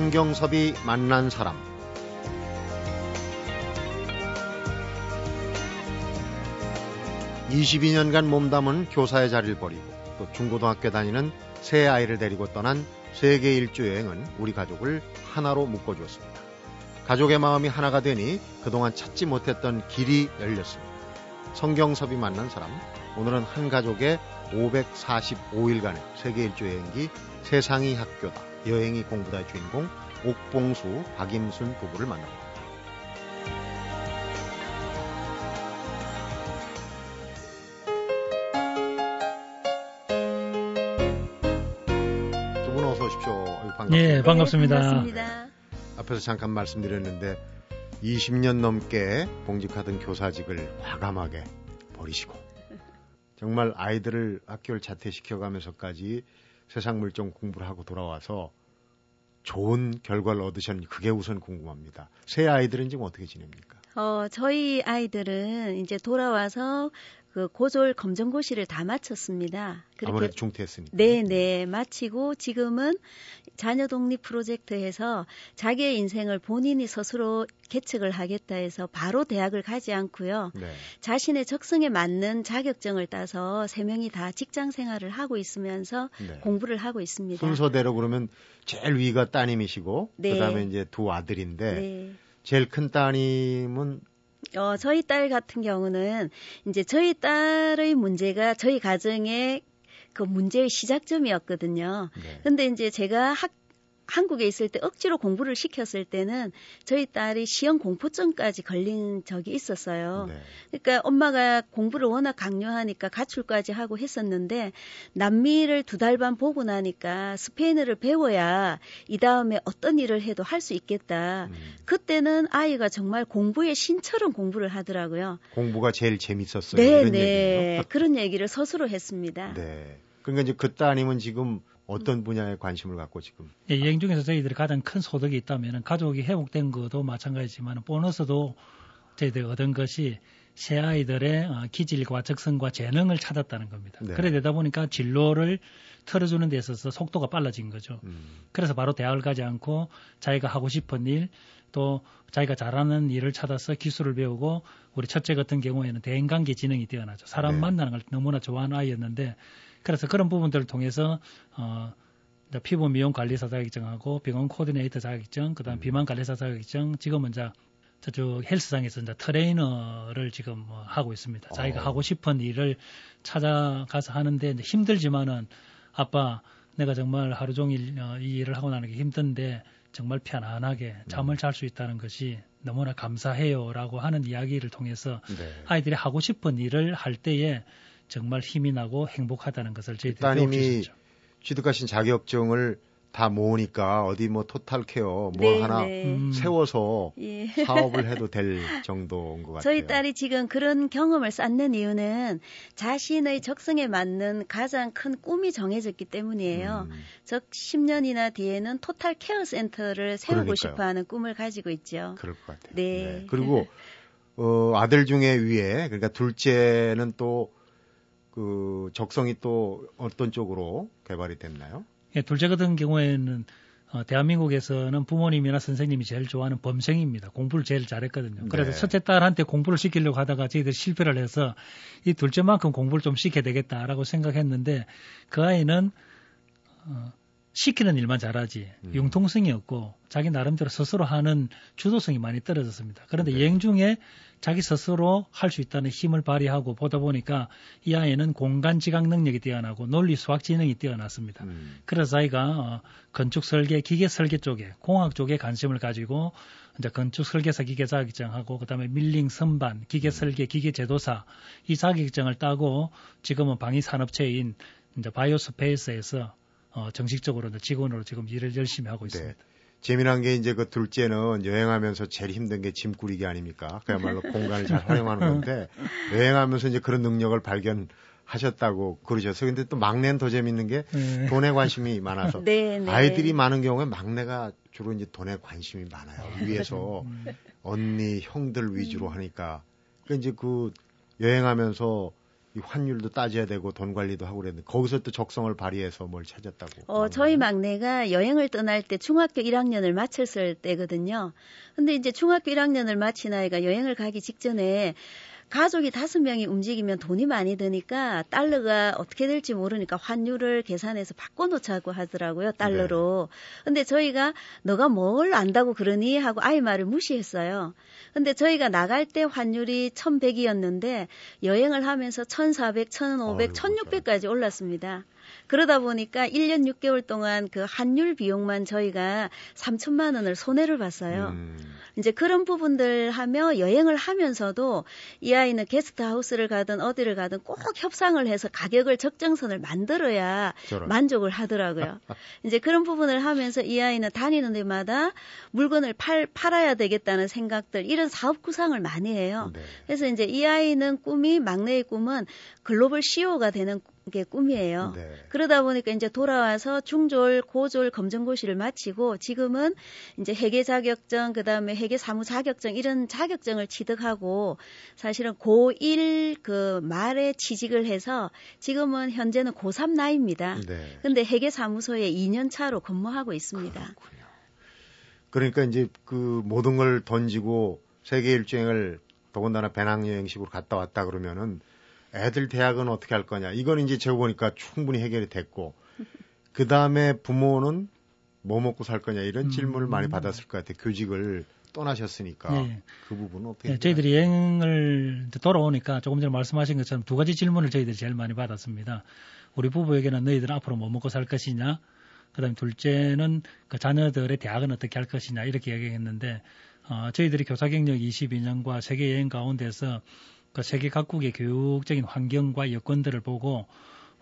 성경섭이 만난 사람 (22년간) 몸담은 교사의 자리를 버리고 또 중고등학교 다니는 새 아이를 데리고 떠난 세계 일주 여행은 우리 가족을 하나로 묶어주었습니다. 가족의 마음이 하나가 되니 그동안 찾지 못했던 길이 열렸습니다. 성경섭이 만난 사람 오늘은 한 가족의 545일간의 세계 일주 여행기 세상이 학교다 여행이 공부다의 주인공 옥봉수 박임순 부부를 만납니다. 두 분 어서 오십시오. 반갑습니다. 예, 반갑습니다. 네, 반갑습니다. 앞에서 잠깐 말씀드렸는데 20년 넘게 봉직하던 교사직을 과감하게 버리시고 정말 아이들을 학교를 자퇴시켜가면서까지 세상 물정 공부를 하고 돌아와서 좋은 결과를 얻으셨는지 그게 우선 궁금합니다. 새 아이들은 지금 어떻게 지냅니까? 어, 저희 아이들은 이제 돌아와서 그 고졸 검정고시를 다 마쳤습니다. 아무래도 중퇴했으니까. 네, 네, 마치고 지금은 자녀 독립 프로젝트에서 자기의 인생을 본인이 스스로 개척을 하겠다 해서 바로 대학을 가지 않고요. 네. 자신의 적성에 맞는 자격증을 따서 세 명이 다 직장 생활을 하고 있으면서 네. 공부를 하고 있습니다. 순서대로 그러면 제일 위가 따님이시고 네. 그다음에 이제 두 아들인데 네. 제일 큰 따님은 어, 저희 딸 같은 경우는 이제 저희 딸의 문제가 저희 가정의 그 문제의 시작점이었거든요. 네. 근데 이제 제가 학, 한국에 있을 때 억지로 공부를 시켰을 때는 저희 딸이 시험 공포증까지 걸린 적이 있었어요. 네. 그러니까 엄마가 공부를 워낙 강요하니까 가출까지 하고 했었는데 남미를 두 달 반 보고 나니까 스페인어를 배워야 이 다음에 어떤 일을 해도 할 수 있겠다. 음, 그때는 아이가 정말 공부의 신처럼 공부를 하더라고요. 공부가 제일 재밌었어요. 네, 네. 얘기예요. 그런 얘기를 스스로 했습니다. 네. 그러니까 이제 그 따님은 지금 어떤 분야에 관심을 갖고 지금 예, 여행 중에서 저희들이 가장 큰 소득이 있다면 가족이 회복된 것도 마찬가지지만 보너스도 저희들이 얻은 것이 새 아이들의 어, 기질과 적성과 재능을 찾았다는 겁니다. 네. 그래 되다 보니까 진로를 틀어주는 데 있어서 속도가 빨라진 거죠. 음, 그래서 바로 대학을 가지 않고 자기가 하고 싶은 일, 또 자기가 잘하는 일을 찾아서 기술을 배우고 우리 첫째 같은 경우에는 대인관계 지능이 뛰어나죠. 사람 네. 만나는 걸 너무나 좋아하는 아이였는데 그래서 그런 부분들을 통해서 어 피부 미용 관리사 자격증하고 병원 코디네이터 자격증, 그다음 음. 비만 관리사 자격증, 지금은 이제 저쪽 헬스장에서 이제 트레이너를 지금 뭐 하고 있습니다. 자기가 어. 하고 싶은 일을 찾아가서 하는데 이제 힘들지만은 아빠 내가 정말 하루 종일 어, 이 일을 하고 나는 게 힘든데 정말 편안하게 잠을 잘 수 있다는 것이 너무나 감사해요라고 하는 이야기를 통해서 네. 아이들이 하고 싶은 일을 할 때에 정말 힘이 나고 행복하다는 것을 저희들이 따님이 취득하신 자격증을 다 모으니까 어디 뭐 total care 뭐 네, 하나 네. 음. 세워서 예. 사업을 해도 될 정도인 것 같아요. 저희 딸이 지금 그런 경험을 쌓는 이유는 자신의 적성에 맞는 가장 큰 꿈이 정해졌기 때문이에요. 음, 즉 10년이나 뒤에는 total care 센터를 세우고 그러니까요. 싶어 하는 꿈을 가지고 있죠. 그럴 것 같아요. 네. 그리고 어, 아들 중에 위에 그러니까 둘째는 또 그 적성이 또 어떤 쪽으로 개발이 됐나요? 예, 둘째 같은 경우에는 어, 대한민국에서는 부모님이나 선생님이 제일 좋아하는 범생입니다. 공부를 제일 잘했거든요. 그래서 네. 첫째 딸한테 공부를 시키려고 하다가 저희들이 실패를 해서 이 둘째만큼 공부를 좀 시켜야 되겠다라고 생각했는데 그 아이는 어, 시키는 일만 잘하지 음. 융통성이 없고 자기 나름대로 스스로 하는 주도성이 많이 떨어졌습니다. 그런데 네. 여행 중에 자기 스스로 할 수 있다는 힘을 발휘하고 보다 보니까 이 아이는 공간 지각 능력이 뛰어나고 논리 수학 지능이 뛰어났습니다. 음, 그래서 아이가 어, 건축 설계, 기계 설계 쪽에 공학 쪽에 관심을 가지고 이제 건축 설계사 기계 자격증하고 그다음에 밀링 선반, 기계 설계, 기계 제도사 이 자격증을 따고 지금은 방위 산업체인 이제 바이오스페이스에서 어, 정식적으로 이제 직원으로 지금 일을 열심히 하고 있습니다. 재미난 게 이제 그 둘째는 여행하면서 제일 힘든 게 짐 꾸리기 아닙니까? 그야말로 공간을 잘 활용하는 건데 여행하면서 이제 그런 능력을 발견 하셨다고 그러셨어요. 근데 또 막내는 더 재밌는 게 네. 돈에 관심이 많아서 네, 네. 아이들이 많은 경우에 막내가 주로 이제 돈에 관심이 많아요. 위에서 언니, 형들 위주로 하니까. 그 이제 그 여행하면서 이 환율도 따져야 되고 돈 관리도 하고 그랬는데 거기서 또 적성을 발휘해서 뭘 찾았다고. 어, 저희 막내가 여행을 떠날 때 중학교 1학년을 마쳤을 때거든요. 근데 이제 중학교 1학년을 마친 아이가 여행을 가기 직전에 가족이 다섯 명이 움직이면 돈이 많이 드니까 달러가 어떻게 될지 모르니까 환율을 계산해서 바꿔놓자고 하더라고요 달러로. 네. 근데 저희가 너가 뭘 안다고 그러니 하고 아이 말을 무시했어요. 근데 저희가 나갈 때 환율이 1100이었는데 여행을 하면서 1400, 1500, 1600까지 올랐습니다. 그러다 보니까 1년 6개월 동안 그 환율 비용만 저희가 3천만 원을 손해를 봤어요. 음. 이제 그런 부분들 하며 여행을 하면서도 이 아이는 게스트하우스를 가든 어디를 가든 꼭 협상을 해서 가격을 적정선을 만들어야 저런. 만족을 하더라고요. 이제 그런 부분을 하면서 이 아이는 다니는 데마다 물건을 팔, 팔아야 되겠다는 생각들 이런 사업 구상을 많이 해요. 네. 그래서 이제 이 아이는 꿈이 막내의 꿈은 글로벌 CEO가 되는 게 꿈이에요. 네. 그러다 보니까 이제 돌아와서 중졸, 고졸 검정고시를 마치고 지금은 이제 회계 자격증, 그 다음에 회계 사무 자격증 이런 자격증을 취득하고 사실은 고1 그 말에 취직을 해서 지금은 현재는 고3 나이입니다. 네. 근데 회계 사무소에 2년 차로 근무하고 있습니다. 그렇군요. 그러니까 이제 그 모든 걸 던지고 세계 일주행을 더군다나 배낭여행식으로 갔다 왔다 그러면은 애들 대학은 어떻게 할 거냐. 이건 이제 제가 보니까 충분히 해결이 됐고, 그 다음에 부모는 뭐 먹고 살 거냐 이런 음. 질문을 많이 받았을 것 같아요. 교직을 떠나셨으니까 네. 그 부분은 어떻게? 네, 저희들이 여행을 돌아오니까 조금 전에 말씀하신 것처럼 두 가지 질문을 저희들이 제일 많이 받았습니다. 우리 부부에게는 너희들은 앞으로 뭐 먹고 살 것이냐? 그다음에 둘째는 그 자녀들의 대학은 어떻게 할 것이냐 이렇게 얘기했는데 어, 저희들이 교사 경력 22년과 세계 여행 가운데서 그 세계 각국의 교육적인 환경과 여건들을 보고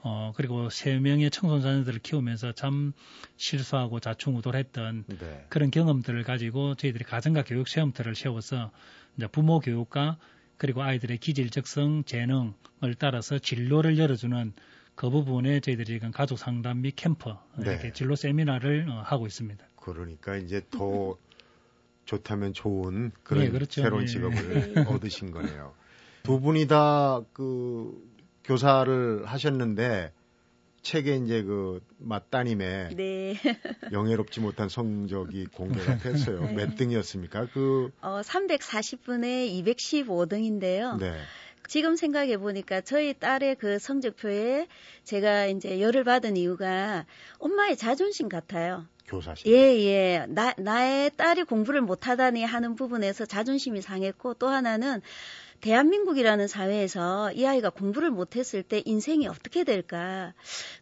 어 그리고 세 명의 청소년들을 키우면서 참 실수하고 자충우돌했던 네. 그런 경험들을 가지고 저희들이 가정과 교육 시험터를 세워서 이제 부모 교육과 그리고 아이들의 기질적성 재능을 따라서 진로를 열어주는 그 부분에 저희들이 지금 가족 상담 및 캠프 네. 이렇게 진로 세미나를 어, 하고 있습니다. 그러니까 이제 더 좋다면 좋은 그런 네, 그렇죠. 새로운 네. 직업을 네. 얻으신 거네요. 두 분이 다 그 교사를 하셨는데 책에 이제 그 맞따님의 네. 영예롭지 못한 성적이 공개가 됐어요. 네. 몇 등이었습니까? 그 어, 340분에 215등인데요. 네. 지금 생각해 보니까 저희 딸의 그 성적표에 제가 이제 열을 받은 이유가 엄마의 자존심 같아요. 교사시. 예, 예. 나, 나의 딸이 공부를 못하다니 하는 부분에서 자존심이 상했고 또 하나는 대한민국이라는 사회에서 이 아이가 공부를 못했을 때 인생이 어떻게 될까?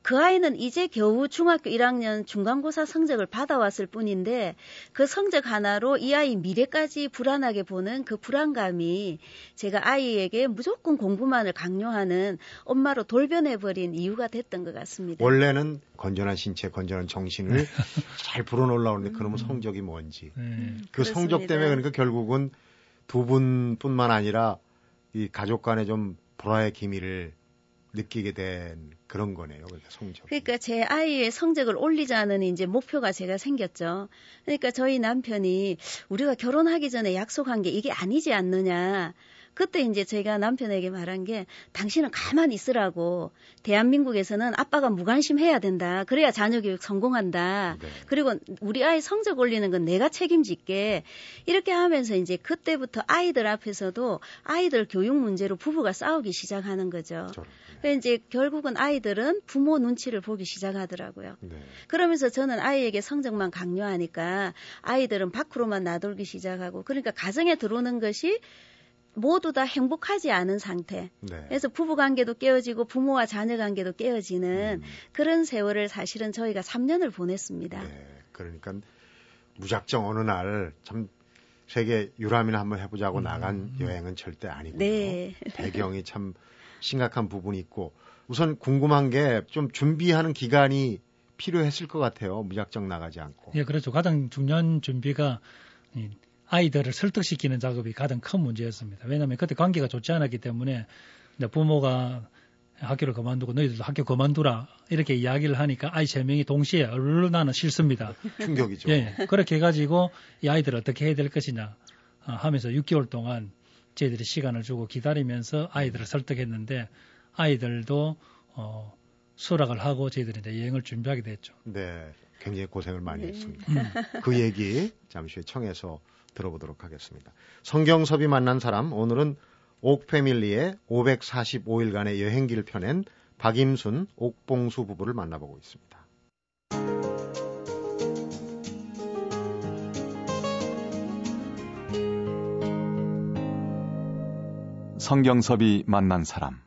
그 아이는 이제 겨우 중학교 1학년 중간고사 성적을 받아왔을 뿐인데 그 성적 하나로 이 아이 미래까지 불안하게 보는 그 불안감이 제가 아이에게 무조건 공부만을 강요하는 엄마로 돌변해버린 이유가 됐던 것 같습니다. 원래는 건전한 신체, 건전한 정신을 잘 불어넣으려고 하는데 그러면 성적이 뭔지. 음, 그 그렇습니다. 성적 때문에 그러니까 결국은 두 분뿐만 아니라 이 가족 간에 좀 불화의 기미를 느끼게 된 그런 거네요. 그러니까 성적. 그러니까 제 아이의 성적을 올리자는 이제 목표가 제가 생겼죠. 그러니까 저희 남편이 우리가 결혼하기 전에 약속한 게 이게 아니지 않느냐. 그때 이제 제가 남편에게 말한 게 당신은 가만히 있으라고 대한민국에서는 아빠가 무관심해야 된다. 그래야 자녀 교육 성공한다. 네. 그리고 우리 아이 성적 올리는 건 내가 책임질게. 이렇게 하면서 이제 그때부터 아이들 앞에서도 아이들 교육 문제로 부부가 싸우기 시작하는 거죠. 그래서 이제 결국은 아이들은 부모 눈치를 보기 시작하더라고요. 네. 그러면서 저는 아이에게 성적만 강요하니까 아이들은 밖으로만 나돌기 시작하고 그러니까 가정에 들어오는 것이 모두 다 행복하지 않은 상태. 네. 그래서 부부 관계도 깨어지고 부모와 자녀 관계도 깨어지는 음. 그런 세월을 사실은 저희가 3년을 보냈습니다. 네. 그러니까 무작정 어느 날 참 세계 유람이나 한번 해보자고 음. 나간 여행은 절대 아니고요. 네. 배경이 참 심각한 부분이 있고 우선 궁금한 게 좀 준비하는 기간이 필요했을 것 같아요. 무작정 나가지 않고. 예, 그렇죠. 가장 중요한 준비가 아이들을 설득시키는 작업이 가장 큰 문제였습니다. 왜냐하면 그때 관계가 좋지 않았기 때문에 부모가 학교를 그만두고 너희들도 학교 그만두라 이렇게 이야기를 하니까 아이 세 명이 동시에 얼마나 싫습니다. 충격이죠. 예, 그렇게 해가지고 이 아이들을 어떻게 해야 될 것이냐 어, 하면서 6개월 동안 저희들이 시간을 주고 기다리면서 아이들을 설득했는데 아이들도 어, 수락을 하고 저희들이 이제 여행을 준비하게 됐죠. 네, 굉장히 고생을 많이 네. 했습니다. 그 얘기 잠시 후에 청해서 들어보도록 하겠습니다. 성경섭이 만난 사람 오늘은 옥패밀리의 545일간의 여행기를 펴낸 박임순, 옥봉수 부부를 만나보고 있습니다. 성경섭이 만난 사람.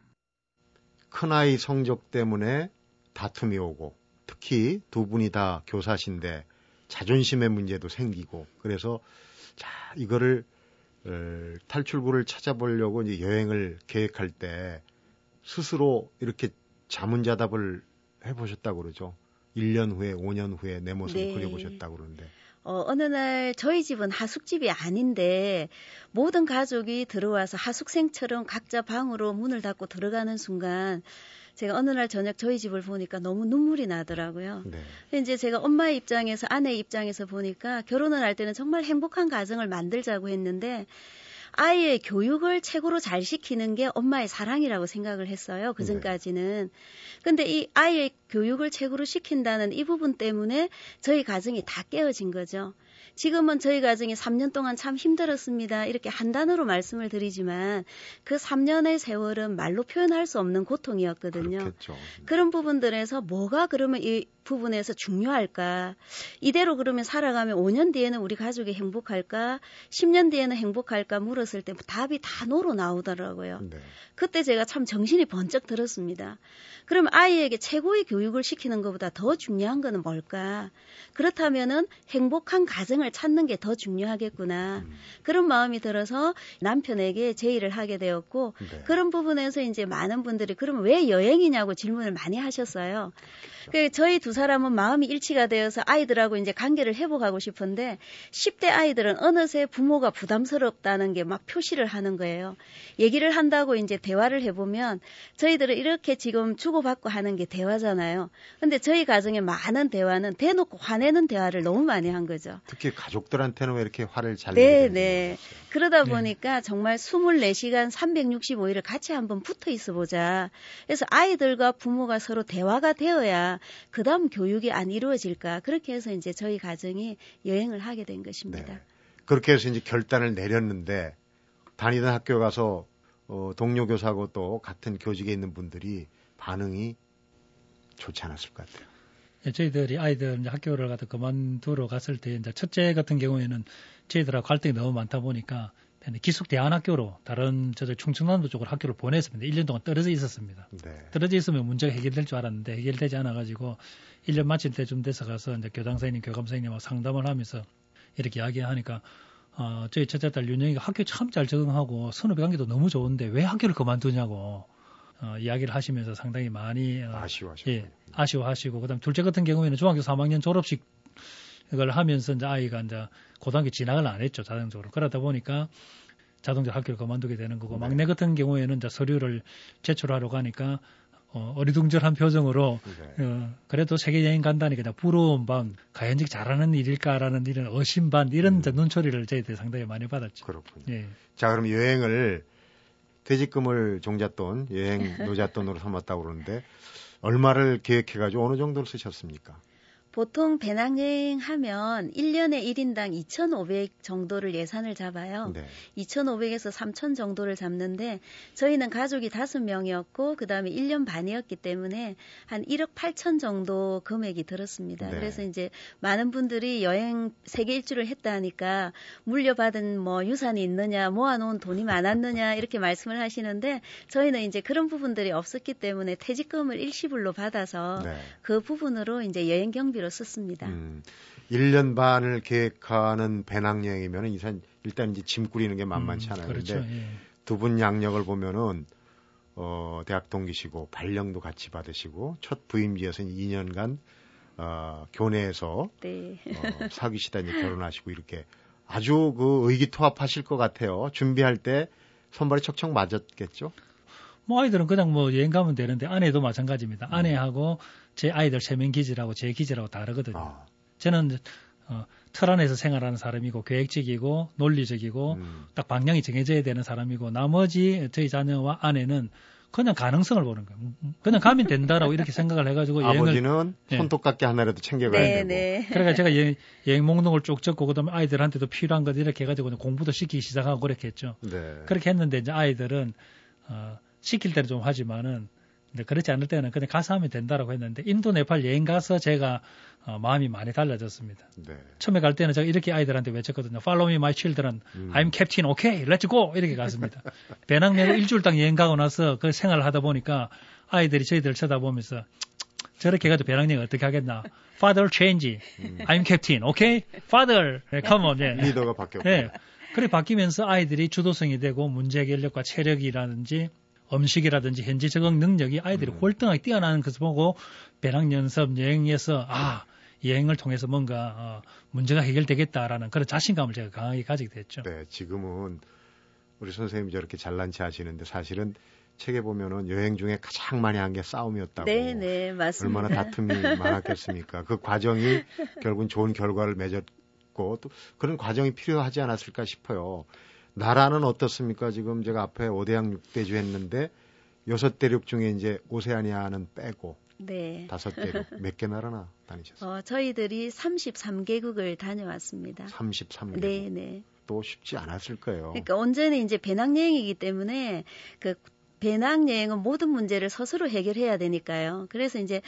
큰아이 성적 때문에 다툼이 오고 특히 두 분이 다 교사신데 자존심의 문제도 생기고 그래서 자 이거를 어, 탈출구를 찾아보려고 이제 여행을 계획할 때 스스로 이렇게 자문자답을 해보셨다고 그러죠. 1년 후에 5년 후에 내 모습을 네. 그려보셨다고 그러는데 어, 어느 날 저희 집은 하숙집이 아닌데 모든 가족이 들어와서 하숙생처럼 각자 방으로 문을 닫고 들어가는 순간 제가 어느 날 저녁 저희 집을 보니까 너무 눈물이 나더라고요. 네. 이제 제가 엄마의 입장에서 아내 의 입장에서 보니까 결혼을 할 때는 정말 행복한 가정을 만들자고 했는데 아이의 교육을 최고로 잘 시키는 게 엄마의 사랑이라고 생각을 했어요. 그 전까지는. 근데 이 아이의 교육을 최고로 시킨다는 이 부분 때문에 저희 가정이 다 깨어진 거죠. 지금은 저희 가정이 3년 동안 참 힘들었습니다. 이렇게 한 단어로 말씀을 드리지만 그 3년의 세월은 말로 표현할 수 없는 고통이었거든요. 그렇겠죠. 그런 부분들에서 뭐가 그러면 이 부분에서 중요할까? 이대로 그러면 살아가면 5년 뒤에는 우리 가족이 행복할까? 10년 뒤에는 행복할까? 물었을 때 답이 다 노로 나오더라고요. 네. 그때 제가 참 정신이 번쩍 들었습니다. 그럼 아이에게 최고의 교육을 시키는 것보다 더 중요한 거는 뭘까? 그렇다면은 행복한 가정 을 찾는 게 더 중요하겠구나. 음, 그런 마음이 들어서 남편에게 제의를 하게 되었고 네. 그런 부분에서 이제 많은 분들이 그럼 왜 여행이냐고 질문을 많이 하셨어요. 그 저희 두 사람은 마음이 일치가 되어서 아이들하고 이제 관계를 회복하고 싶은데 10대 아이들은 어느새 부모가 부담스럽다는 게 막 표시를 하는 거예요. 얘기를 한다고 이제 대화를 해보면 저희들은 이렇게 지금 주고받고 하는 게 대화잖아요. 근데 저희 가정의 많은 대화는 대놓고 화내는 대화를 너무 많이 한 거죠. 특히 가족들한테는 왜 이렇게 화를 잘 네, 내게 되는지 네. 그러다 네. 보니까 정말 24시간 365일을 같이 한번 붙어 있어 보자. 그래서 아이들과 부모가 서로 대화가 되어야 그 다음 교육이 안 이루어질까. 그렇게 해서 이제 저희 가정이 여행을 하게 된 것입니다. 네. 그렇게 해서 이제 결단을 내렸는데 다니던 학교 가서 어, 동료 교사하고 또 같은 교직에 있는 분들이 반응이 좋지 않았을 것 같아요. 예, 저희들이 아이들 이제 학교를 가다 그만두러 갔을 때 이제 첫째 같은 경우에는 저희들하고 갈등이 너무 많다 보니까 기숙 대안학교로 다른 저들 충청남도 쪽으로 학교를 보냈습니다. 1년 동안 떨어져 있었습니다. 네. 떨어져 있으면 문제가 해결될 줄 알았는데 해결되지 않아 가지고 1년 마칠 때쯤 돼서 가서 이제 교장 선생님, 교감 선생님하고 상담을 하면서 이렇게 이야기하니까 어, 저희 첫째 딸 윤영이가 학교 참 잘 적응하고 선후배 관계도 너무 좋은데 왜 학교를 그만두냐고 어, 이야기를 하시면서 상당히 많이 어, 아쉬워하시고. 예, 아쉬워하시고 그다음 둘째 같은 경우에는 중학교 3학년 졸업식 이걸 하면서 이제 아이가 이제 고등학교 진학을 안 했죠 자동적으로 그러다 보니까 자동적으로 학교를 그만두게 되는 거고 네. 막내 같은 경우에는 이제 서류를 제출하러 가니까 어, 어리둥절한 표정으로 네. 어, 그래도 세계 여행 간다니까 그냥 부러운 반 과연 잘하는 일일까라는 이런 의심 반 이런 음. 눈초리를 저희들이 상당히 많이 받았죠. 그렇군요. 예. 자, 그럼 여행을 퇴직금을 종잣돈, 여행 노잣돈으로 삼았다고 그러는데 얼마를 계획해가지고 어느 정도를 쓰셨습니까? 보통 배낭여행 하면 1년에 1인당 2,500 정도를 예산을 잡아요. 네. 2,500에서 3,000 정도를 잡는데 저희는 가족이 5명이었고 그다음에 1년 반이었기 때문에 한 1억 8천 정도 금액이 들었습니다. 네. 그래서 이제 많은 분들이 여행 세계 일주를 했다 하니까 물려받은 뭐 유산이 있느냐, 모아놓은 돈이 많았느냐 이렇게 말씀을 하시는데 저희는 이제 그런 부분들이 없었기 때문에 퇴직금을 일시불로 받아서 네. 그 부분으로 이제 여행 경비 로 썼습니다. 음, 1년 반을 계획하는 배낭여행이면 이산 일단 이제 짐 꾸리는 게 만만치 음, 않아요. 그렇죠. 근데 예. 두분 양력을 보면은 어, 대학 동기시고 발령도 같이 받으시고 첫 부임지에서 2년간 어, 교내에서 네. 어, 사귀시다 이제 결혼하시고 이렇게 아주 그 의기투합하실 것 같아요. 준비할 때 손발이 척척 맞았겠죠? 뭐 아이들은 그냥 뭐 여행 가면 되는데 아내도 마찬가지입니다. 음. 아내하고 제 아이들 세명 기질하고 제 기질하고 다르거든요. 아, 저는 어, 틀 안에서 생활하는 사람이고 계획적이고 논리적이고 음, 딱 방향이 정해져야 되는 사람이고 나머지 저희 자녀와 아내는 그냥 가능성을 보는 거예요. 그냥 가면 된다라고 이렇게 생각을 해가지고 여행을 아버지는 네. 손톱깎이 하나라도 챙겨가야 네, 되고. 네. 그러니까 제가 여행, 여행 목록을 쭉 적고 그다음에 아이들한테도 필요한 것 이렇게 해가지고 공부도 시키기 시작하고 그렇게 했죠. 네. 그렇게 했는데 이제 아이들은 어, 시킬 때는 좀 하지만은 근데 그렇지 않을 때는 그냥 가서 하면 된다라고 했는데 인도 네팔 여행 가서 제가 어, 마음이 많이 달라졌습니다. 네. 처음에 갈 때는 제가 이렇게 아이들한테 외쳤거든요. Follow me, my children. 음. I'm captain. Okay, let's go. 이렇게 갔습니다. 배낭 메고 일주일 딱 여행 가고 나서 그 생활을 하다 보니까 아이들이 저희들 쳐다보면서 저렇게 해가지고 배낭 여행 어떻게 하겠나. Father change. I'm captain. Okay? Father. 네, come on. 예. 리더가 바뀌었고. 예. 그래 바뀌면서 아이들이 주도성이 되고 문제 해결력과 체력이라든지 음식이라든지 현지 적응 능력이 아이들이 음. 월등하게 뛰어나는 것을 보고 배낭 연습 여행에서 아 여행을 통해서 뭔가 어, 문제가 해결되겠다라는 그런 자신감을 제가 강하게 가지게 됐죠. 네, 지금은 우리 선생님이 저렇게 잘난 체 하시는데 사실은 책에 보면은 여행 중에 가장 많이 한 게 싸움이었다고. 네, 네, 맞습니다. 얼마나 다툼이 많았겠습니까? 그 과정이 결국은 좋은 결과를 맺었고 또 그런 과정이 필요하지 않았을까 싶어요. 나라는 어떻습니까? 지금 제가 앞에 5대양 6대주 했는데 여섯 대륙 중에 이제 오세아니아는 빼고 네. 다섯 대륙 몇 개 나라나 다니셨어요? 어, 저희들이 33개국을 다녀왔습니다. 33개. 네, 네. 또 쉽지 않았을 거예요. 그러니까 온전히 이제 배낭여행이기 때문에 그 배낭여행은 모든 문제를 스스로 해결해야 되니까요. 그래서 이제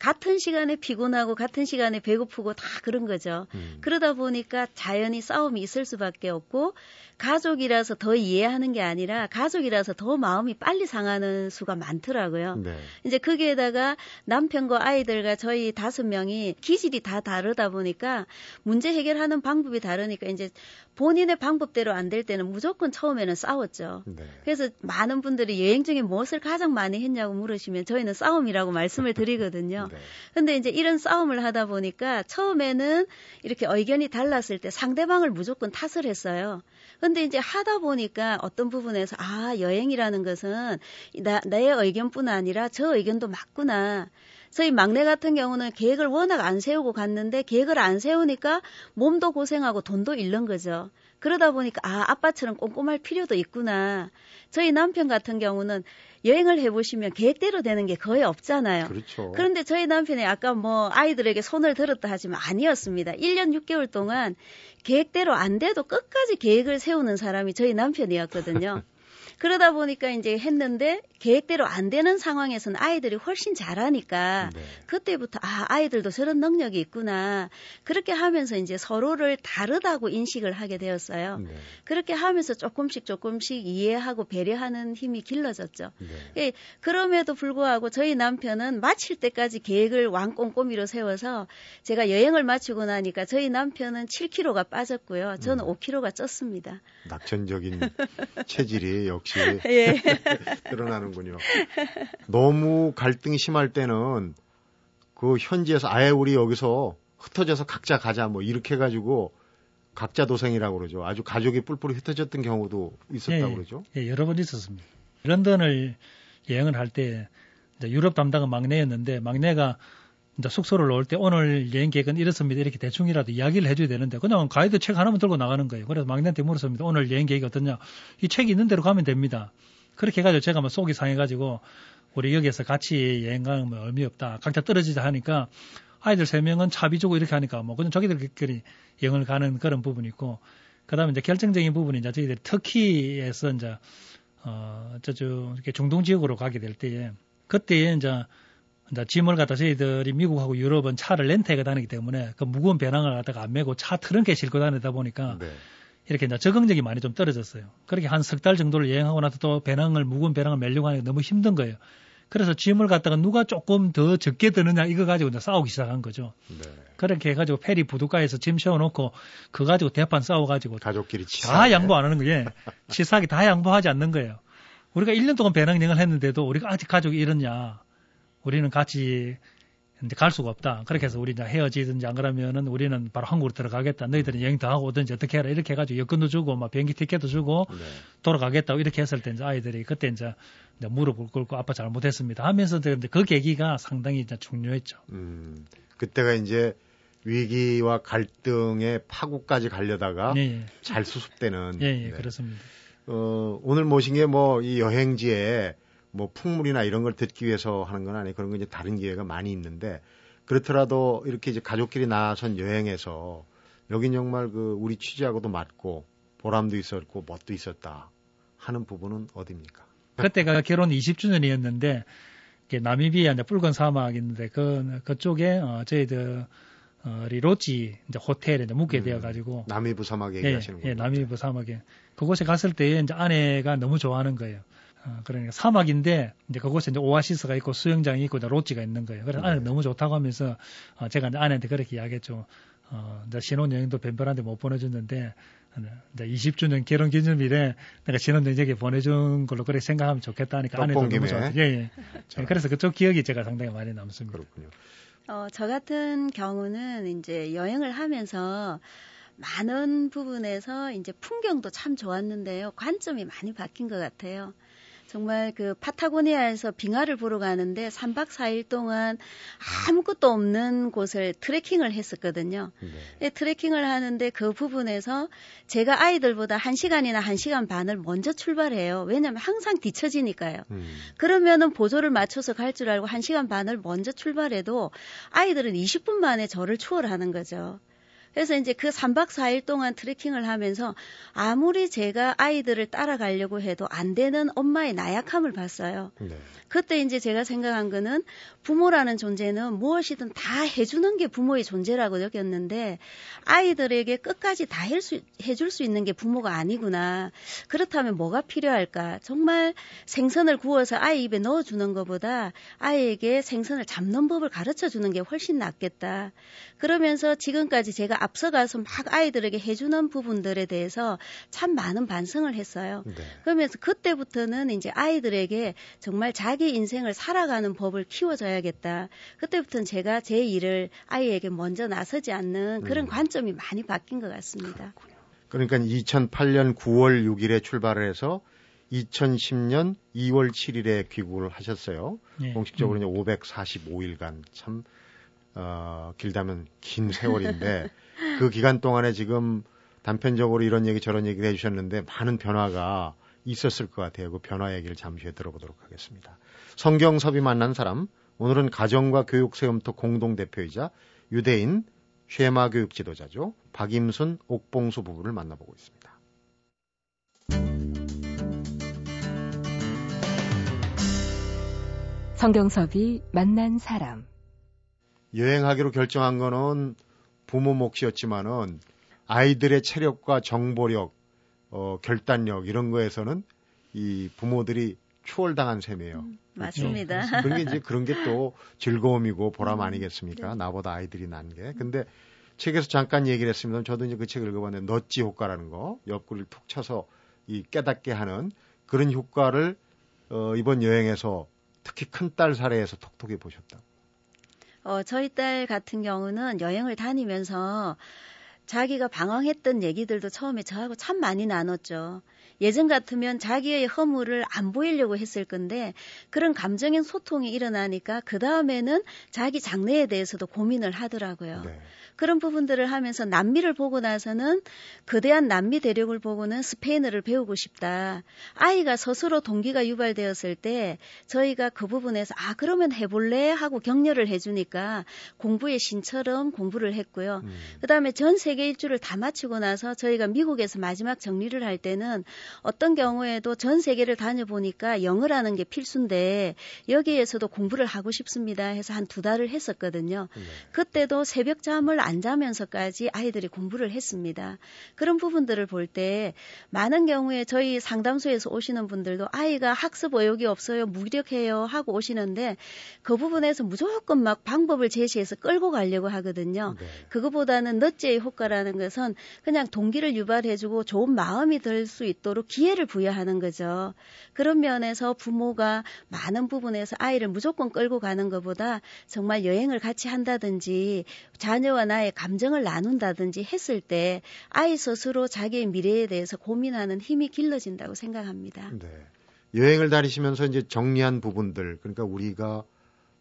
같은 시간에 피곤하고 같은 시간에 배고프고 다 그런 거죠. 음. 그러다 보니까 자연히 싸움이 있을 수밖에 없고 가족이라서 더 이해하는 게 아니라 가족이라서 더 마음이 빨리 상하는 수가 많더라고요. 네. 이제 거기에다가 남편과 아이들과 저희 다섯 명이 기질이 다 다르다 보니까 문제 해결하는 방법이 다르니까 이제 본인의 방법대로 안 될 때는 무조건 처음에는 싸웠죠. 네. 그래서 많은 분들이 여행 중에 무엇을 가장 많이 했냐고 물으시면 저희는 싸움이라고 말씀을 드리거든요. 네. 근데 이제 이런 싸움을 하다 보니까 처음에는 이렇게 의견이 달랐을 때 상대방을 무조건 탓을 했어요. 근데 이제 하다 보니까 어떤 부분에서 아, 여행이라는 것은 나, 나의 의견뿐 아니라 저 의견도 맞구나. 저희 막내 같은 경우는 계획을 워낙 안 세우고 갔는데 계획을 안 세우니까 몸도 고생하고 돈도 잃는 거죠. 그러다 보니까 아, 아빠처럼 꼼꼼할 필요도 있구나. 저희 남편 같은 경우는 여행을 해보시면 계획대로 되는 게 거의 없잖아요. 그렇죠. 그런데 저희 남편이 아까 뭐 아이들에게 손을 들었다 하지만 아니었습니다. 1년 6개월 동안 계획대로 안 돼도 끝까지 계획을 세우는 사람이 저희 남편이었거든요. 그러다 보니까 이제 했는데 계획대로 안 되는 상황에서는 아이들이 훨씬 잘하니까 네. 그때부터 아 아이들도 저런 능력이 있구나 그렇게 하면서 이제 서로를 다르다고 인식을 하게 되었어요. 네. 그렇게 하면서 조금씩 조금씩 이해하고 배려하는 힘이 길러졌죠. 네. 예, 그럼에도 불구하고 저희 남편은 마칠 때까지 계획을 왕꼼꼼히로 세워서 제가 여행을 마치고 나니까 저희 남편은 7kg가 빠졌고요. 저는 음. 5kg가 쪘습니다. 낙천적인 체질이 역시 예. 드러나는 군요. 너무 갈등이 심할 때는 그 현지에서 아예 우리 여기서 흩어져서 각자 가자 뭐 이렇게 해가지고 각자 도생이라고 그러죠. 아주 가족이 뿔뿔이 흩어졌던 경우도 있었다고 예, 그러죠. 예, 여러 번 있었습니다. 런던을 여행을 할 때 유럽 담당은 막내였는데 막내가 이제 숙소를 올때 오늘 여행 계획은 이렇습니다. 이렇게 대충이라도 이야기를 해줘야 되는데 그냥 가이드 책 하나만 들고 나가는 거예요. 그래서 막내한테 물었습니다. 오늘 여행 계획이 어떠냐? 이 책이 있는 대로 가면 됩니다. 그렇게 해가지고 제가 뭐 속이 상해가지고 우리 여기에서 같이 여행 가면 뭐 의미 없다. 각자 떨어지자 하니까 아이들 세 명은 차비 주고 이렇게 하니까 뭐 그냥 자기들끼리 여행을 가는 그런 부분이 있고 그다음에 이제 결정적인 부분이 이제 저희들이 터키에서 이제 어 저쪽 중동 지역으로 가게 될 때에 그때 이제 이제 짐을 갖다 저희들이 미국하고 유럽은 차를 렌트해가 다니기 때문에 그 무거운 배낭을 갖다가 안 메고 차 트렁크에 싣고 다니다 보니까 네. 이렇게 이제 적응력이 많이 좀 떨어졌어요. 그렇게 한 석 달 정도를 여행하고 나서 또 배낭을 무거운 배낭을 메려고 하니까 너무 힘든 거예요. 그래서 짐을 갖다가 누가 조금 더 적게 드느냐 이거 가지고 이제 싸우기 시작한 거죠. 네. 그렇게 해가지고 페리 부두가에서 짐 세워놓고 그거 가지고 대판 싸워가지고 가족끼리 치사. 다 양보 안 하는 거예요. 치사하게 다 양보하지 않는 거예요. 우리가 1년 동안 배낭여행을 했는데도 우리가 아직 가족이 이러냐. 우리는 같이 이제 갈 수가 없다. 그렇게 해서 우리 이제 헤어지든지 안 그러면은 우리는 바로 한국으로 들어가겠다. 너희들은 여행 더 하고 오든지 어떻게 해라. 이렇게 해가지고 여권도 주고 막 비행기 티켓도 주고 네. 돌아가겠다고 이렇게 했을 때 이제 아이들이 그때 이제 무릎을 꿇고 아빠 잘못했습니다 하면서 이제 그 계기가 상당히 이제 중요했죠. 음, 그때가 이제 위기와 갈등의 파국까지 가려다가 예, 예. 잘 수습되는. 예, 예, 네. 그렇습니다. 어, 오늘 모신 게 뭐 이 여행지에 뭐 풍물이나 이런 걸 듣기 위해서 하는 건 아니고 그런 건 이제 다른 기회가 많이 있는데 그렇더라도 이렇게 이제 가족끼리 나선 여행에서 여긴 정말 그 우리 취재하고도 맞고 보람도 있었고 멋도 있었다 하는 부분은 어디입니까? 그때가 결혼 20주년이었는데 나미비아 이제 붉은 사막인데 그 그쪽에 어, 저희들 어, 리로치 이제 호텔에 이제 묵게 음, 되어 가지고 남이부 사막 얘기하시는 거예요. 예, 예, 남이부 사막에 그곳에 갔을 때 이제 아내가 너무 좋아하는 거예요. 어, 그러니까 사막인데 이제 그곳에 이제 오아시스가 있고 수영장이 있고 로지가 있는 거예요. 그래서 네. 너무 좋다고 하면서 어, 제가 아내한테 그렇게 이야기했죠. 어, 이제 신혼여행도 뱀별한테 못 보내줬는데 이제 20주년 결혼 기념일에 내가 신혼여행에 보내준 걸로 그렇게 생각하면 좋겠다 하니까 아내도 너무 좋아. 예, 예. 네, 그래서 그쪽 기억이 제가 상당히 많이 남습니다. 그렇군요. 어, 저 같은 경우는 이제 여행을 하면서 많은 부분에서 이제 풍경도 참 좋았는데요. 관점이 많이 바뀐 것 같아요. 정말 그 파타고니아에서 빙하를 보러 가는데 3박 4일 동안 아무것도 없는 곳을 트레킹을 했었거든요. 네. 트레킹을 하는데 그 부분에서 제가 아이들보다 1시간이나 1시간 반을 먼저 출발해요. 왜냐하면 항상 뒤처지니까요. 음. 그러면은 보조를 맞춰서 갈 줄 알고 1시간 반을 먼저 출발해도 아이들은 20분 만에 저를 추월하는 거죠. 그래서 이제 그 3박 4일 동안 트레킹을 하면서 아무리 제가 아이들을 따라가려고 해도 안 되는 엄마의 나약함을 봤어요. 네. 그때 이제 제가 생각한 거는 부모라는 존재는 무엇이든 다 해주는 게 부모의 존재라고 느꼈는데 아이들에게 끝까지 다 수, 해줄 수 있는 게 부모가 아니구나. 그렇다면 뭐가 필요할까? 정말 생선을 구워서 아이 입에 넣어주는 것보다 아이에게 생선을 잡는 법을 가르쳐 주는 게 훨씬 낫겠다. 그러면서 지금까지 제가 앞서가서 막 아이들에게 해주는 부분들에 대해서 참 많은 반성을 했어요. 네. 그러면서 그때부터는 이제 아이들에게 정말 자기 인생을 살아가는 법을 키워줘야겠다. 그때부터는 제가 제 일을 아이에게 먼저 나서지 않는 그런 음. 관점이 많이 바뀐 것 같습니다. 그렇군요. 그러니까 2008년 9월 6일에 출발을 해서 2010년 2월 7일에 귀국을 하셨어요. 네. 공식적으로 음. 이제 545일간 참 어, 길다면 긴 세월인데 그 기간 동안에 지금 단편적으로 이런 얘기 저런 얘기를 해주셨는데 많은 변화가 있었을 것 같아요. 그 변화 얘기를 잠시 후에 들어보도록 하겠습니다. 성경섭이 만난 사람, 오늘은 가정과 교육 세움터 공동 대표이자 유대인 쉐마 교육 지도자죠. 박임순 옥봉수 부부를 만나보고 있습니다. 성경섭이 만난 사람 여행하기로 결정한 거는 부모 몫이었지만은 아이들의 체력과 정보력, 어, 결단력 이런 거에서는 이 부모들이 추월당한 셈이에요. 음, 맞습니다. 그렇죠? 그런 게 이제 그런 게 또 즐거움이고 보람 음, 아니겠습니까? 네. 나보다 아이들이 난 게. 근데 책에서 잠깐 얘기를 했습니다. 저도 이제 그 책을 읽어봤는데 넛지 효과라는 거, 옆구리를 툭 쳐서 이 깨닫게 하는 그런 효과를 어, 이번 여행에서 특히 큰 딸 사례에서 톡톡히 보셨다. 어, 저희 딸 같은 경우는 여행을 다니면서 자기가 방황했던 얘기들도 처음에 저하고 참 많이 나눴죠. 예전 같으면 자기의 허물을 안 보이려고 했을 건데 그런 감정의 소통이 일어나니까 그 다음에는 자기 장래에 대해서도 고민을 하더라고요. 네. 그런 부분들을 하면서 남미를 보고 나서는 거대한 남미 대륙을 보고는 스페인어를 배우고 싶다. 아이가 스스로 동기가 유발되었을 때 저희가 그 부분에서 아 그러면 해볼래 하고 격려를 해주니까 공부의 신처럼 공부를 했고요. 음. 그다음에 전 세계 일주를 다 마치고 나서 저희가 미국에서 마지막 정리를 할 때는 어떤 경우에도 전 세계를 다녀보니까 영어라는 게 필수인데 여기에서도 공부를 하고 싶습니다 해서 한 두 달을 했었거든요. 네. 그때도 새벽 잠을 안 자면서까지 아이들이 공부를 했습니다. 그런 부분들을 볼 때 많은 경우에 저희 상담소에서 오시는 분들도 아이가 학습 의욕이 없어요, 무력해요 하고 오시는데 그 부분에서 무조건 막 방법을 제시해서 끌고 가려고 하거든요. 네. 그거보다는 넛제의 효과라는 것은 그냥 동기를 유발해주고 좋은 마음이 들 수 있도록 기회를 부여하는 거죠. 그런 면에서 부모가 많은 부분에서 아이를 무조건 끌고 가는 것보다 정말 여행을 같이 한다든지 자녀와 나의 감정을 나눈다든지 했을 때 아이 스스로 자기의 미래에 대해서 고민하는 힘이 길러진다고 생각합니다. 네. 여행을 다니시면서 이제 정리한 부분들, 그러니까 우리가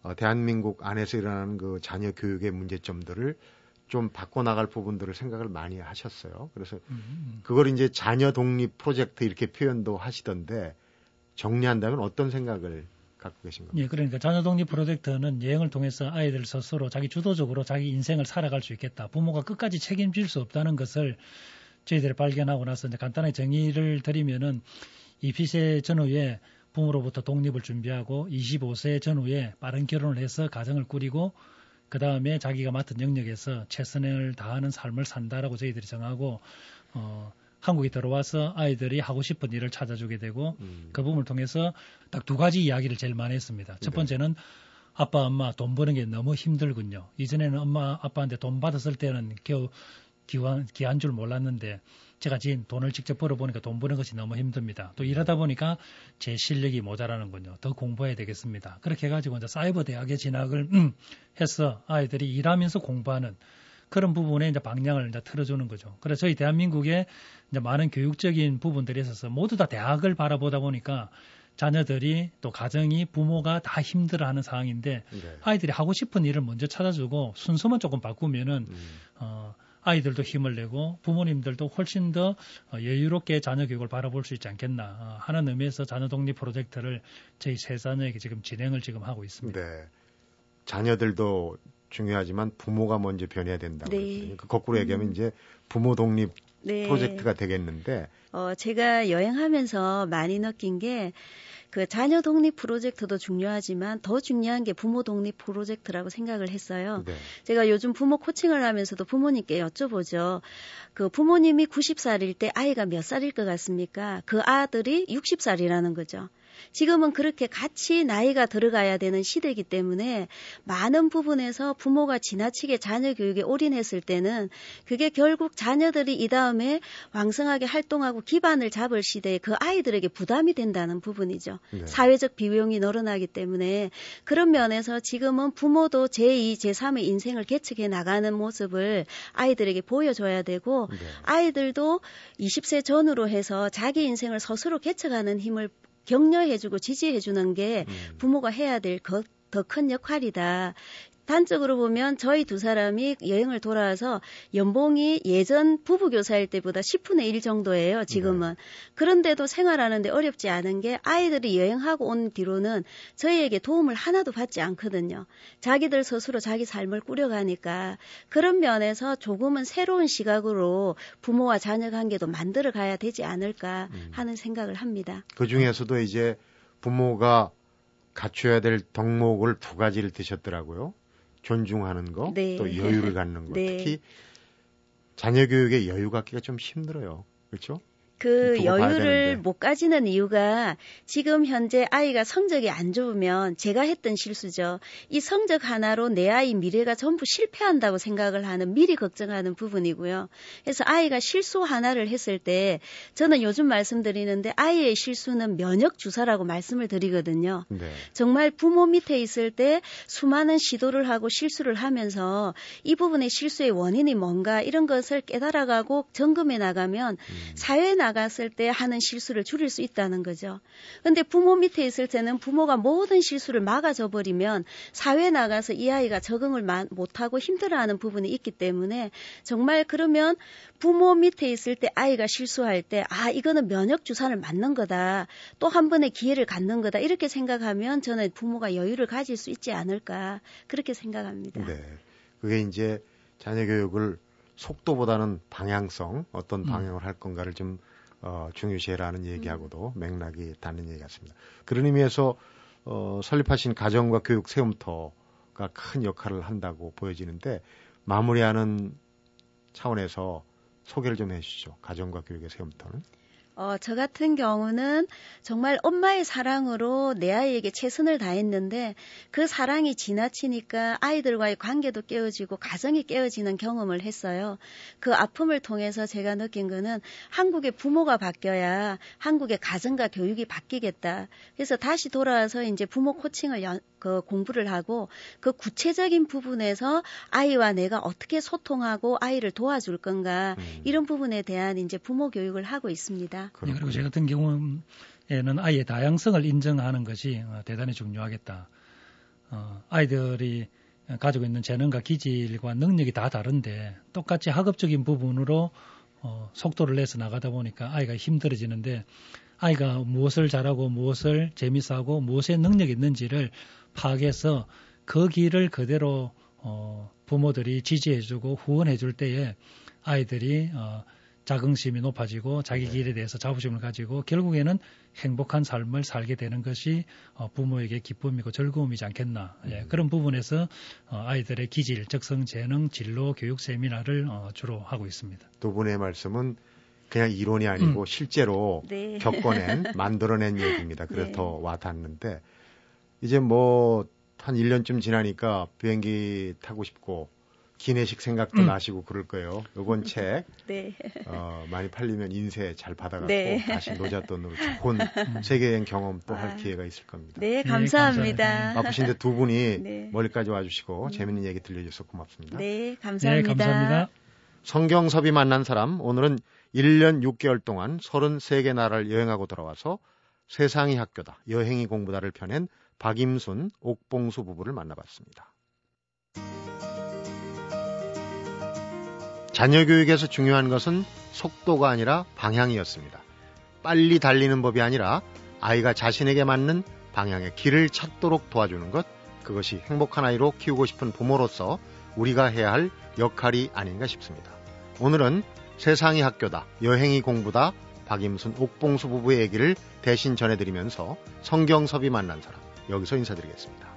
어, 대한민국 안에서 일어나는 그 자녀 교육의 문제점들을 좀 바꿔나갈 부분들을 생각을 많이 하셨어요. 그래서 음. 그걸 이제 자녀 독립 프로젝트 이렇게 표현도 하시던데 정리한다면 어떤 생각을 갖고 계신 겁니까? 예, 그러니까 자녀 독립 프로젝트는 여행을 통해서 아이들 스스로 자기 주도적으로 자기 인생을 살아갈 수 있겠다. 부모가 끝까지 책임질 수 없다는 것을 저희들이 발견하고 나서 이제 간단하게 정의를 드리면은 이 피세 전후에 부모로부터 독립을 준비하고 25세 전후에 빠른 결혼을 해서 가정을 꾸리고 그 다음에 자기가 맡은 영역에서 최선을 다하는 삶을 산다라고 저희들이 정하고 어, 한국에 들어와서 아이들이 하고 싶은 일을 찾아주게 되고 음. 그 부분을 통해서 딱 두 가지 이야기를 제일 많이 했습니다. 첫 네. 번째는 아빠 엄마 돈 버는 게 너무 힘들군요. 이전에는 엄마 아빠한테 돈 받았을 때는 겨우 기한 기한 줄 몰랐는데 제가 지금 돈을 직접 벌어보니까 돈 버는 것이 너무 힘듭니다. 또 일하다 보니까 제 실력이 모자라는군요. 더 공부해야 되겠습니다. 그렇게 해가지고 이제 사이버 대학에 진학을 음, 해서 아이들이 일하면서 공부하는 그런 부분에 이제 방향을 이제 틀어주는 거죠. 그래서 저희 대한민국에 이제 많은 교육적인 부분들이 있어서 모두 다 대학을 바라보다 보니까 자녀들이 또 가정이 부모가 다 힘들어하는 상황인데 네. 아이들이 하고 싶은 일을 먼저 찾아주고 순서만 조금 바꾸면은 음. 어, 아이들도 힘을 내고 부모님들도 훨씬 더 어, 여유롭게 자녀 교육을 바라볼 수 있지 않겠나 어, 하는 의미에서 자녀 독립 프로젝트를 저희 세 자녀에게 지금 진행을 지금 하고 있습니다. 네. 자녀들도 중요하지만 부모가 먼저 변해야 된다고 네. 그랬거든요. 그 거꾸로 얘기하면 이제 부모 독립 네. 프로젝트가 되겠는데 어, 제가 여행하면서 많이 느낀 게 그 자녀 독립 프로젝트도 중요하지만 더 중요한 게 부모 독립 프로젝트라고 생각을 했어요. 네. 제가 요즘 부모 코칭을 하면서도 부모님께 여쭤보죠. 그 부모님이 90살일 때 아이가 몇 살일 것 같습니까? 그 아들이 60살이라는 거죠. 지금은 그렇게 같이 나이가 들어가야 되는 시대이기 때문에 많은 부분에서 부모가 지나치게 자녀 교육에 올인했을 때는 그게 결국 자녀들이 이 다음에 왕성하게 활동하고 기반을 잡을 시대에 그 아이들에게 부담이 된다는 부분이죠. 네. 사회적 비용이 늘어나기 때문에 그런 면에서 지금은 부모도 제2, 제3의 인생을 개척해 나가는 모습을 아이들에게 보여줘야 되고 네. 아이들도 20세 전후로 해서 자기 인생을 스스로 개척하는 힘을 격려해주고 지지해주는 게 음. 부모가 해야 될 더 큰 역할이다. 단적으로 보면 저희 두 사람이 여행을 돌아와서 연봉이 예전 부부 교사일 때보다 10분의 1 정도예요, 지금은. 그런데도 생활하는데 어렵지 않은 게 아이들이 여행하고 온 뒤로는 저희에게 도움을 하나도 받지 않거든요. 자기들 스스로 자기 삶을 꾸려가니까 그런 면에서 조금은 새로운 시각으로 부모와 자녀 관계도 만들어 가야 되지 않을까 음. 하는 생각을 합니다. 그 중에서도 이제 부모가 갖춰야 될 덕목을 두 가지를 드셨더라고요. 존중하는 거, 네. 또 여유를 갖는 거. 네. 특히 자녀 교육에 여유 갖기가 좀 힘들어요. 그렇죠? 그 여유를. 못 가지는 이유가 지금 현재 아이가 성적이 안 좋으면 제가 했던 실수죠. 이 성적 하나로 내 아이 미래가 전부 실패한다고 생각을 하는 미리 걱정하는 부분이고요. 그래서 아이가 실수 하나를 했을 때 저는 요즘 말씀드리는데 아이의 실수는 면역 주사라고 말씀을 드리거든요. 네. 정말 부모 밑에 있을 때 수많은 시도를 하고 실수를 하면서 이 부분의 실수의 원인이 뭔가 이런 것을 깨달아가고 점검해 나가면 음. 사회에 나갔을 때 하는 실수를 줄일 수 있다는 거죠. 근데 부모 밑에 있을 때는 부모가 모든 실수를 막아줘 버리면 사회에 나가서 이 아이가 적응을 마- 못하고 힘들어하는 부분이 있기 때문에 정말 그러면 부모 밑에 있을 때 아이가 실수할 때 아 이거는 면역 주사를 맞는 거다 또 한 번의 기회를 갖는 거다 이렇게 생각하면 저는 부모가 여유를 가질 수 있지 않을까 그렇게 생각합니다. 네. 그게 이제 자녀 교육을 속도보다는 방향성, 어떤 음. 방향을 할 건가를 좀 어, 중요시해라는 얘기하고도 맥락이 닿는 얘기 같습니다. 그런 의미에서 어, 설립하신 가정과 교육 세움터가 큰 역할을 한다고 보여지는데 마무리하는 차원에서 소개를 좀 해주시죠. 가정과 교육의 세움터는. 어, 저 같은 경우는 정말 엄마의 사랑으로 내 아이에게 최선을 다했는데 그 사랑이 지나치니까 아이들과의 관계도 깨어지고 가정이 깨어지는 경험을 했어요. 그 아픔을 통해서 제가 느낀 거는 한국의 부모가 바뀌어야 한국의 가정과 교육이 바뀌겠다. 그래서 다시 돌아와서 이제 부모 코칭을 연- 그 공부를 하고 그 구체적인 부분에서 아이와 내가 어떻게 소통하고 아이를 도와줄 건가 음. 이런 부분에 대한 이제 부모 교육을 하고 있습니다. 네, 그리고. 제 같은 경우에는 아이의 다양성을 인정하는 것이 어, 대단히 중요하겠다. 어, 아이들이 가지고 있는 재능과 기질과 능력이 다 다른데 똑같이 학업적인 부분으로 어, 속도를 내서 나가다 보니까 아이가 힘들어지는데 아이가 무엇을 잘하고 무엇을 재미있어하고 무엇에 능력이 있는지를 파악해서 그 길을 그대로 어, 부모들이 지지해주고 후원해줄 때에 아이들이 어, 자긍심이 높아지고 자기 길에 대해서 자부심을 가지고 결국에는 행복한 삶을 살게 되는 것이 어, 부모에게 기쁨이고 즐거움이지 않겠나. 예, 음. 그런 부분에서 어, 아이들의 기질, 적성, 재능, 진로, 교육 세미나를 어, 주로 하고 있습니다. 두 분의 말씀은 그냥 이론이 아니고 음. 실제로 네. 겪어낸, 만들어낸 얘기입니다. 그래서 네. 더 와닿는데, 이제 뭐, 한 1년쯤 지나니까 비행기 타고 싶고, 기내식 생각도 음. 나시고 그럴 거예요. 요번 책, 네. 어, 많이 팔리면 인쇄 잘 받아갖고, 네. 다시 노잣돈으로 좋은 세계여행 경험 또할 아. 기회가 있을 겁니다. 네, 감사합니다. 감사합니다. 바쁘신데 두 분이 네. 멀리까지 와주시고, 재밌는 얘기 들려주셔서 고맙습니다. 네, 네, 감사합니다. 감사합니다. 성경섭이 만난 사람, 오늘은 1년 6개월 동안 33개 나라를 여행하고 돌아와서 세상이 학교다, 여행이 공부다를 펴낸 박임순, 옥봉수 부부를 만나봤습니다. 자녀 교육에서 중요한 것은 속도가 아니라 방향이었습니다. 빨리 달리는 법이 아니라 아이가 자신에게 맞는 방향의 길을 찾도록 도와주는 것, 그것이 행복한 아이로 키우고 싶은 부모로서 우리가 해야 할 역할이 아닌가 싶습니다. 오늘은 세상이 학교다, 여행이 공부다, 박임순, 옥봉수 부부의 얘기를 대신 전해드리면서 성경섭이 만난 사람, 여기서 인사드리겠습니다.